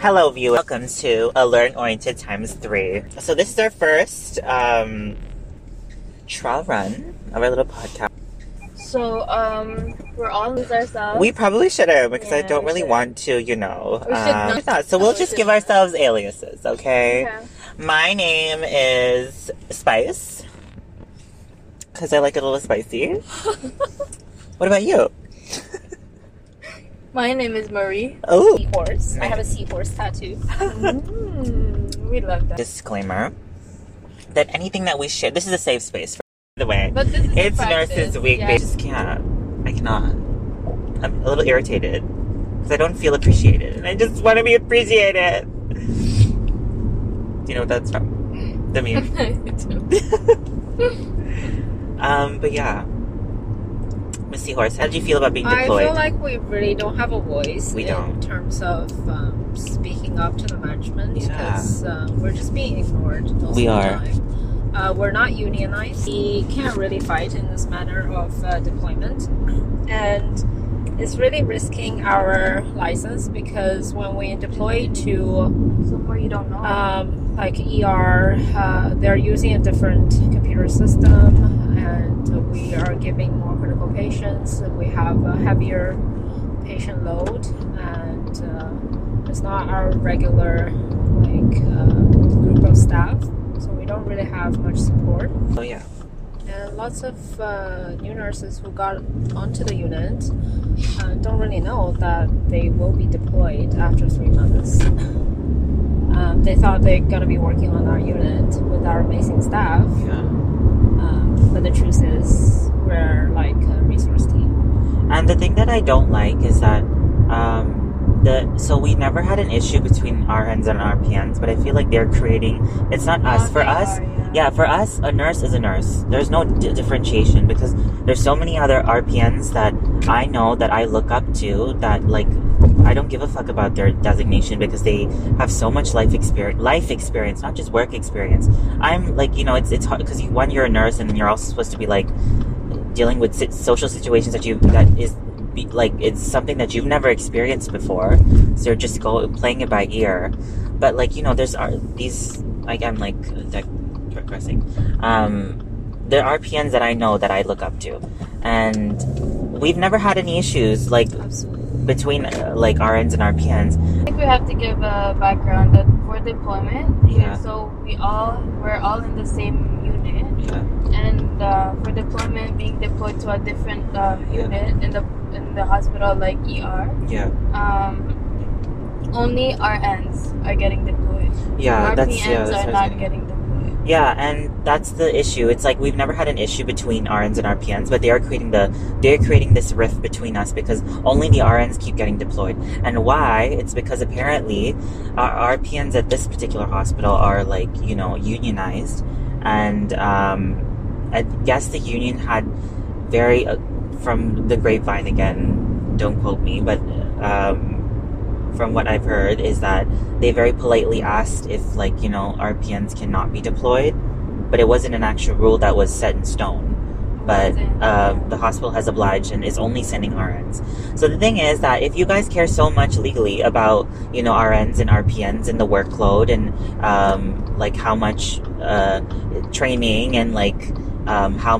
Hello, viewers. Welcome to Alert and Oriented times three. So this is our first um, trial run of our little podcast. So, um, we're all lose ourselves. We probably should have because I don't really should. want to, you know. We should um, not. So we'll We just should give ourselves aliases, okay? Yeah. My name is Spice because I like it a little spicy. what about you? My name is Marie. Oh, Seahorse. I have a seahorse tattoo. Mm, we love that. disclaimer that anything that we share, this is a safe space. For the way, But this is it's Nurses Week. yeah. I just can't. I cannot. I'm a little irritated because I don't feel appreciated, and I just want to be appreciated. Do you know what that's from? The meme. um, but yeah, Miss Seahorse, how did you feel about being deployed? I feel like we really don't have a voice We in don't. In terms of um, speaking up to the management Yeah. because um, we're just being ignored. Most We of the are. Time. Uh, we're not unionized. We can't really fight in this manner of uh, deployment, and it's really risking our license because when we deploy to Somewhere you don't know. um, like ER, uh, they're using a different computer system, and we are giving more critical patients. We have a heavier patient load, and uh, it's not our regular like uh, group of staff, so we don't really have much support. oh yeah. And lots of uh, new nurses who got onto the unit uh, don't really know that they will be deployed after three months. Um, they thought they're going to be working on our unit with our amazing staff, Yeah. um, but the truth is, we're like a resource team. And the thing that I don't like is that um, the so we never had an issue between RNs and RPNs, but I feel like they're creating. It's not us. Now For us, are, yeah. Yeah, for us, a nurse is a nurse. There's no d- differentiation because there's so many other RPNs that I know that I look up to that like I don't give a fuck about their designation because they have so much life experience, life experience, not just work experience. I'm like, you know, it's it's hard because you one you're a nurse and then you're also supposed to be like dealing with sit- social situations that you that is be, like it's something that you've never experienced before. So you're just go playing it by ear. But like you know, there's are these like I'm like Um, there are RPNs that I know that I look up to, and we've never had any issues like between uh, like RNs and RPNs. I think we have to give a background that for deployment. Yeah. So we all we're all in the same unit, Yeah. and uh, for deployment, being deployed to a different uh, Yeah. unit in the in the hospital like ER, Yeah, um, only RNs are getting deployed. yeah, RPNs that's yeah, that's are what I was not getting. Yeah, and that's the issue. It's like we've never had an issue between RNs and RPNs, but they are creating the they're creating this rift between us because only the RNs keep getting deployed. And why? It's because apparently our RPNs at this particular hospital are like you know unionized, and um, I guess the union had very uh, from the grapevine again. Don't quote me, but um, from what I've heard is that they very politely asked if like you know RPNs cannot be deployed, but it wasn't an actual rule that was set in stone. But um, the hospital has obliged and is only sending RNs. So the thing is that if you guys care so much legally about you know RNs and RPNs and the workload and um, like how much uh, training and like um, how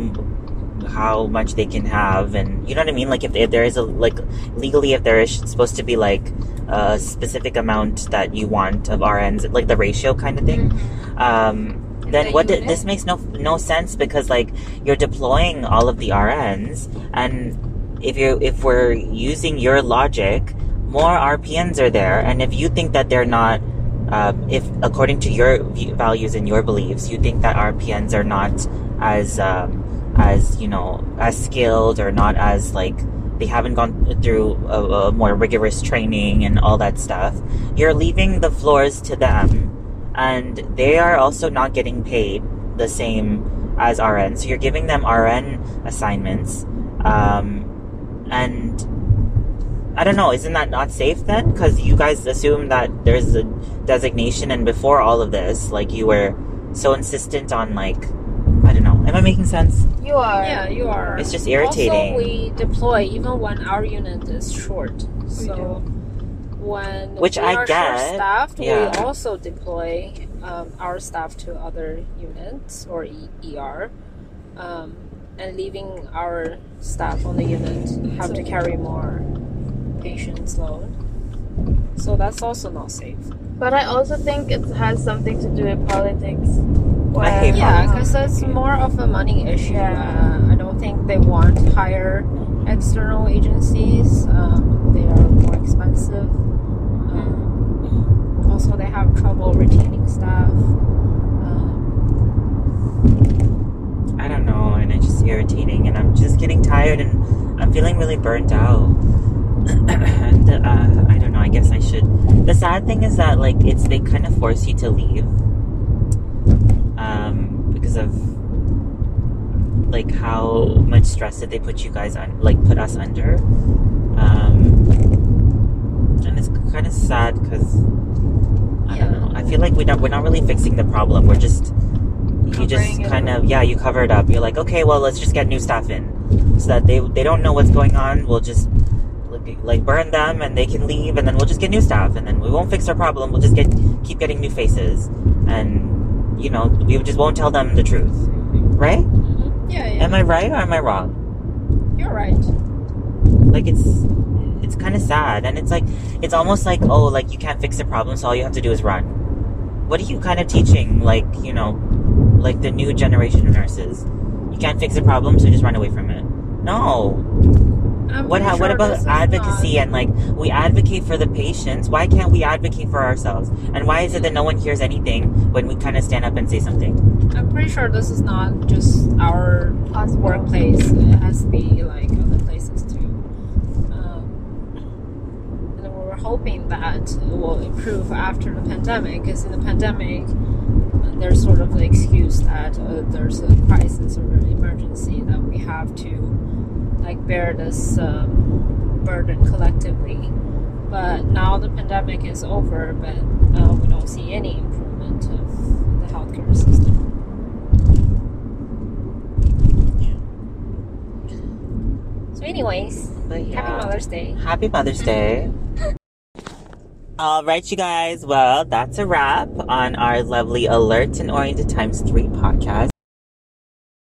how much they can have and you know what I mean? Like if, if there is a like legally if there is supposed to be like a specific amount that you want of RNs like the ratio kind of thing um, then the what did, this makes no no sense because like you're deploying all of the RNs and if you if we're using your logic more RPNs are there and if you think that they're not um, if according to your values and your beliefs you think that RPNs are not as um, as you know as skilled or not as like they haven't gone through a, a more rigorous training and all that stuff you're leaving the floors to them and they are also not getting paid the same as RN. So you're giving them RN assignments, um, and I don't know. Isn't that not safe then? Because you guys assume that there's a designation, and before all of this, like you were so insistent on like I don't know. Am I making sense? You are. Yeah, you are. It's just irritating. Also, we deploy even when our unit is short. So when Which we I are get, short-staffed, yeah. we also deploy um, our staff to other units or e- ER, um, and leaving our staff on the unit have to carry more patients load. So that's also not safe. But I also think it has something to do with politics. I hate Yeah, because it's more of a money issue. Yeah. Uh, I don't think they want to hire external agencies. Um, they are more expensive. Um, also, they have trouble retaining staff. Um, I don't know, and it's just irritating, and I'm just getting tired, and I'm feeling really burnt out. and uh, I don't know. I guess I should. The sad thing is that like it's they kind of force you to leave, because of like how much stress did they put you guys on, like put us under, um, and it's kind of sad because I don't know. I feel like we're not we're not really fixing the problem. We're just you just kind of yeah you cover it up. You're like okay, well let's just get new staff in so that they they don't know what's going on. We'll just like, like burn them and they can leave, and then we'll just get new staff, and then we won't fix our problem. We'll just get keep getting new faces, and you know we just won't tell them the truth, right? Mm-hmm. yeah, yeah. Am I right or am I wrong? You're right. like it's it's kind of sad and it's like it's almost like oh like you can't fix the problem so all you have to do is run what are you kind of teaching like you know like the new generation of nurses you can't fix the problem so just run away from it no I'm what pretty ha- what about advocacy not- and like we advocate for the patients. Why can't we advocate for ourselves? And why is it that no one hears anything when we kind of stand up and say something? I'm pretty sure this is not just our Us workplace. It has to be like other places too. Um, and we're hoping that it will improve after the pandemic, because in the pandemic, there's sort of the excuse that uh, there's a crisis or an emergency that we have to like bear this um, burden collectively. But now the pandemic is over, but uh, we don't see any improvement of the healthcare system. So, anyways, yeah happy Mother's Day. Happy Mother's Day. All right, you guys. Well, that's a wrap on our lovely Alert and Oriented Times 3 podcast.